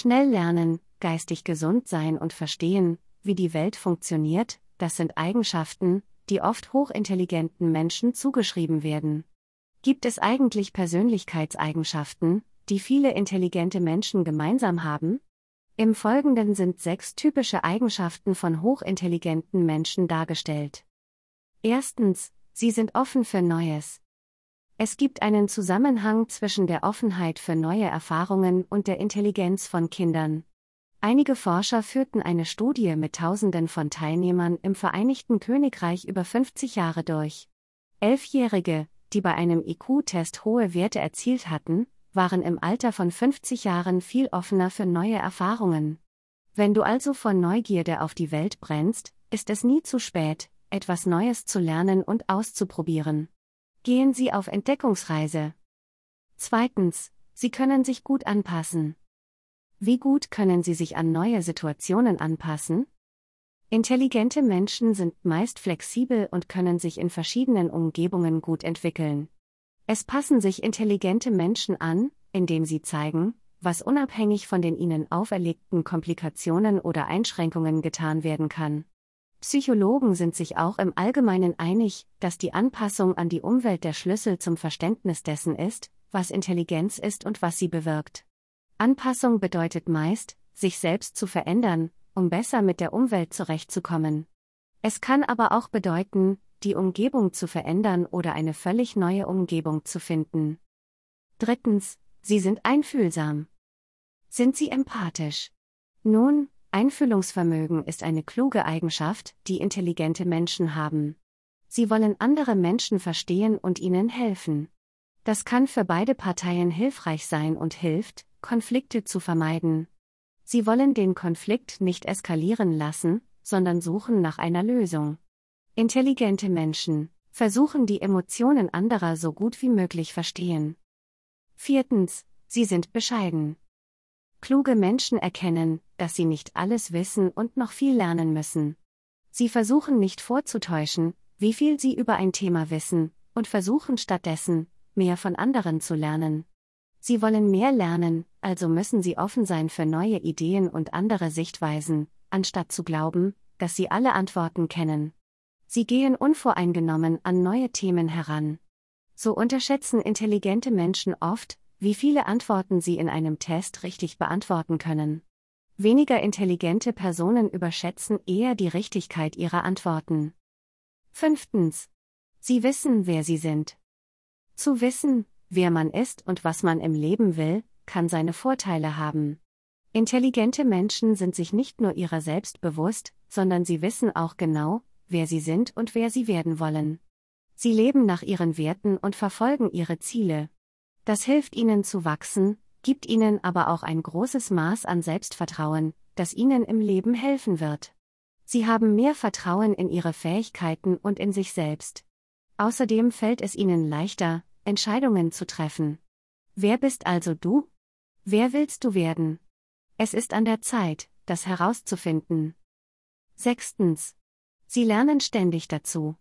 Schnell lernen, geistig gesund sein und verstehen, wie die Welt funktioniert, das sind Eigenschaften, die oft hochintelligenten Menschen zugeschrieben werden. Gibt es eigentlich Persönlichkeitseigenschaften, die viele intelligente Menschen gemeinsam haben? Im Folgenden sind sechs typische Eigenschaften von hochintelligenten Menschen dargestellt. Erstens, sie sind offen für Neues. Es gibt einen Zusammenhang zwischen der Offenheit für neue Erfahrungen und der Intelligenz von Kindern. Einige Forscher führten eine Studie mit Tausenden von Teilnehmern im Vereinigten Königreich über 50 Jahre durch. Elfjährige, die bei einem IQ-Test hohe Werte erzielt hatten, waren im Alter von 50 Jahren viel offener für neue Erfahrungen. Wenn du also von Neugierde auf die Welt brennst, ist es nie zu spät, etwas Neues zu lernen und auszuprobieren. Gehen Sie auf Entdeckungsreise. Zweitens, Sie können sich gut anpassen. Wie gut können Sie sich an neue Situationen anpassen? Intelligente Menschen sind meist flexibel und können sich in verschiedenen Umgebungen gut entwickeln. Es passen sich intelligente Menschen an, indem sie zeigen, was unabhängig von den ihnen auferlegten Komplikationen oder Einschränkungen getan werden kann. Psychologen sind sich auch im Allgemeinen einig, dass die Anpassung an die Umwelt der Schlüssel zum Verständnis dessen ist, was Intelligenz ist und was sie bewirkt. Anpassung bedeutet meist, sich selbst zu verändern, um besser mit der Umwelt zurechtzukommen. Es kann aber auch bedeuten, die Umgebung zu verändern oder eine völlig neue Umgebung zu finden. Drittens, sie sind einfühlsam. Sind sie empathisch? Nun, Einfühlungsvermögen ist eine kluge Eigenschaft, die intelligente Menschen haben. Sie wollen andere Menschen verstehen und ihnen helfen. Das kann für beide Parteien hilfreich sein und hilft, Konflikte zu vermeiden. Sie wollen den Konflikt nicht eskalieren lassen, sondern suchen nach einer Lösung. Intelligente Menschen versuchen die Emotionen anderer so gut wie möglich verstehen. Viertens, sie sind bescheiden. Kluge Menschen erkennen, dass sie nicht alles wissen und noch viel lernen müssen. Sie versuchen nicht vorzutäuschen, wie viel sie über ein Thema wissen, und versuchen stattdessen, mehr von anderen zu lernen. Sie wollen mehr lernen, also müssen sie offen sein für neue Ideen und andere Sichtweisen, anstatt zu glauben, dass sie alle Antworten kennen. Sie gehen unvoreingenommen an neue Themen heran. So unterschätzen intelligente Menschen oft, wie viele Antworten sie in einem Test richtig beantworten können. Weniger intelligente Personen überschätzen eher die Richtigkeit ihrer Antworten. Fünftens. Sie wissen, wer sie sind. Zu wissen, wer man ist und was man im Leben will, kann seine Vorteile haben. Intelligente Menschen sind sich nicht nur ihrer selbst bewusst, sondern sie wissen auch genau, wer sie sind und wer sie werden wollen. Sie leben nach ihren Werten und verfolgen ihre Ziele. Das hilft ihnen zu wachsen, gibt ihnen aber auch ein großes Maß an Selbstvertrauen, das ihnen im Leben helfen wird. Sie haben mehr Vertrauen in ihre Fähigkeiten und in sich selbst. Außerdem fällt es ihnen leichter, Entscheidungen zu treffen. Wer bist also du? Wer willst du werden? Es ist an der Zeit, das herauszufinden. Sechstens. Sie lernen ständig dazu.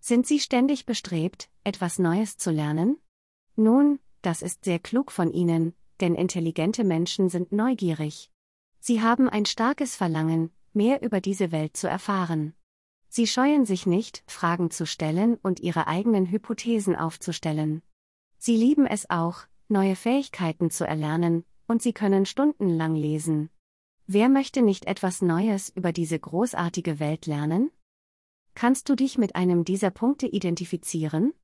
Sind Sie ständig bestrebt, etwas Neues zu lernen? Nun, das ist sehr klug von Ihnen, denn intelligente Menschen sind neugierig. Sie haben ein starkes Verlangen, mehr über diese Welt zu erfahren. Sie scheuen sich nicht, Fragen zu stellen und ihre eigenen Hypothesen aufzustellen. Sie lieben es auch, neue Fähigkeiten zu erlernen, und sie können stundenlang lesen. Wer möchte nicht etwas Neues über diese großartige Welt lernen? Kannst du dich mit einem dieser Punkte identifizieren?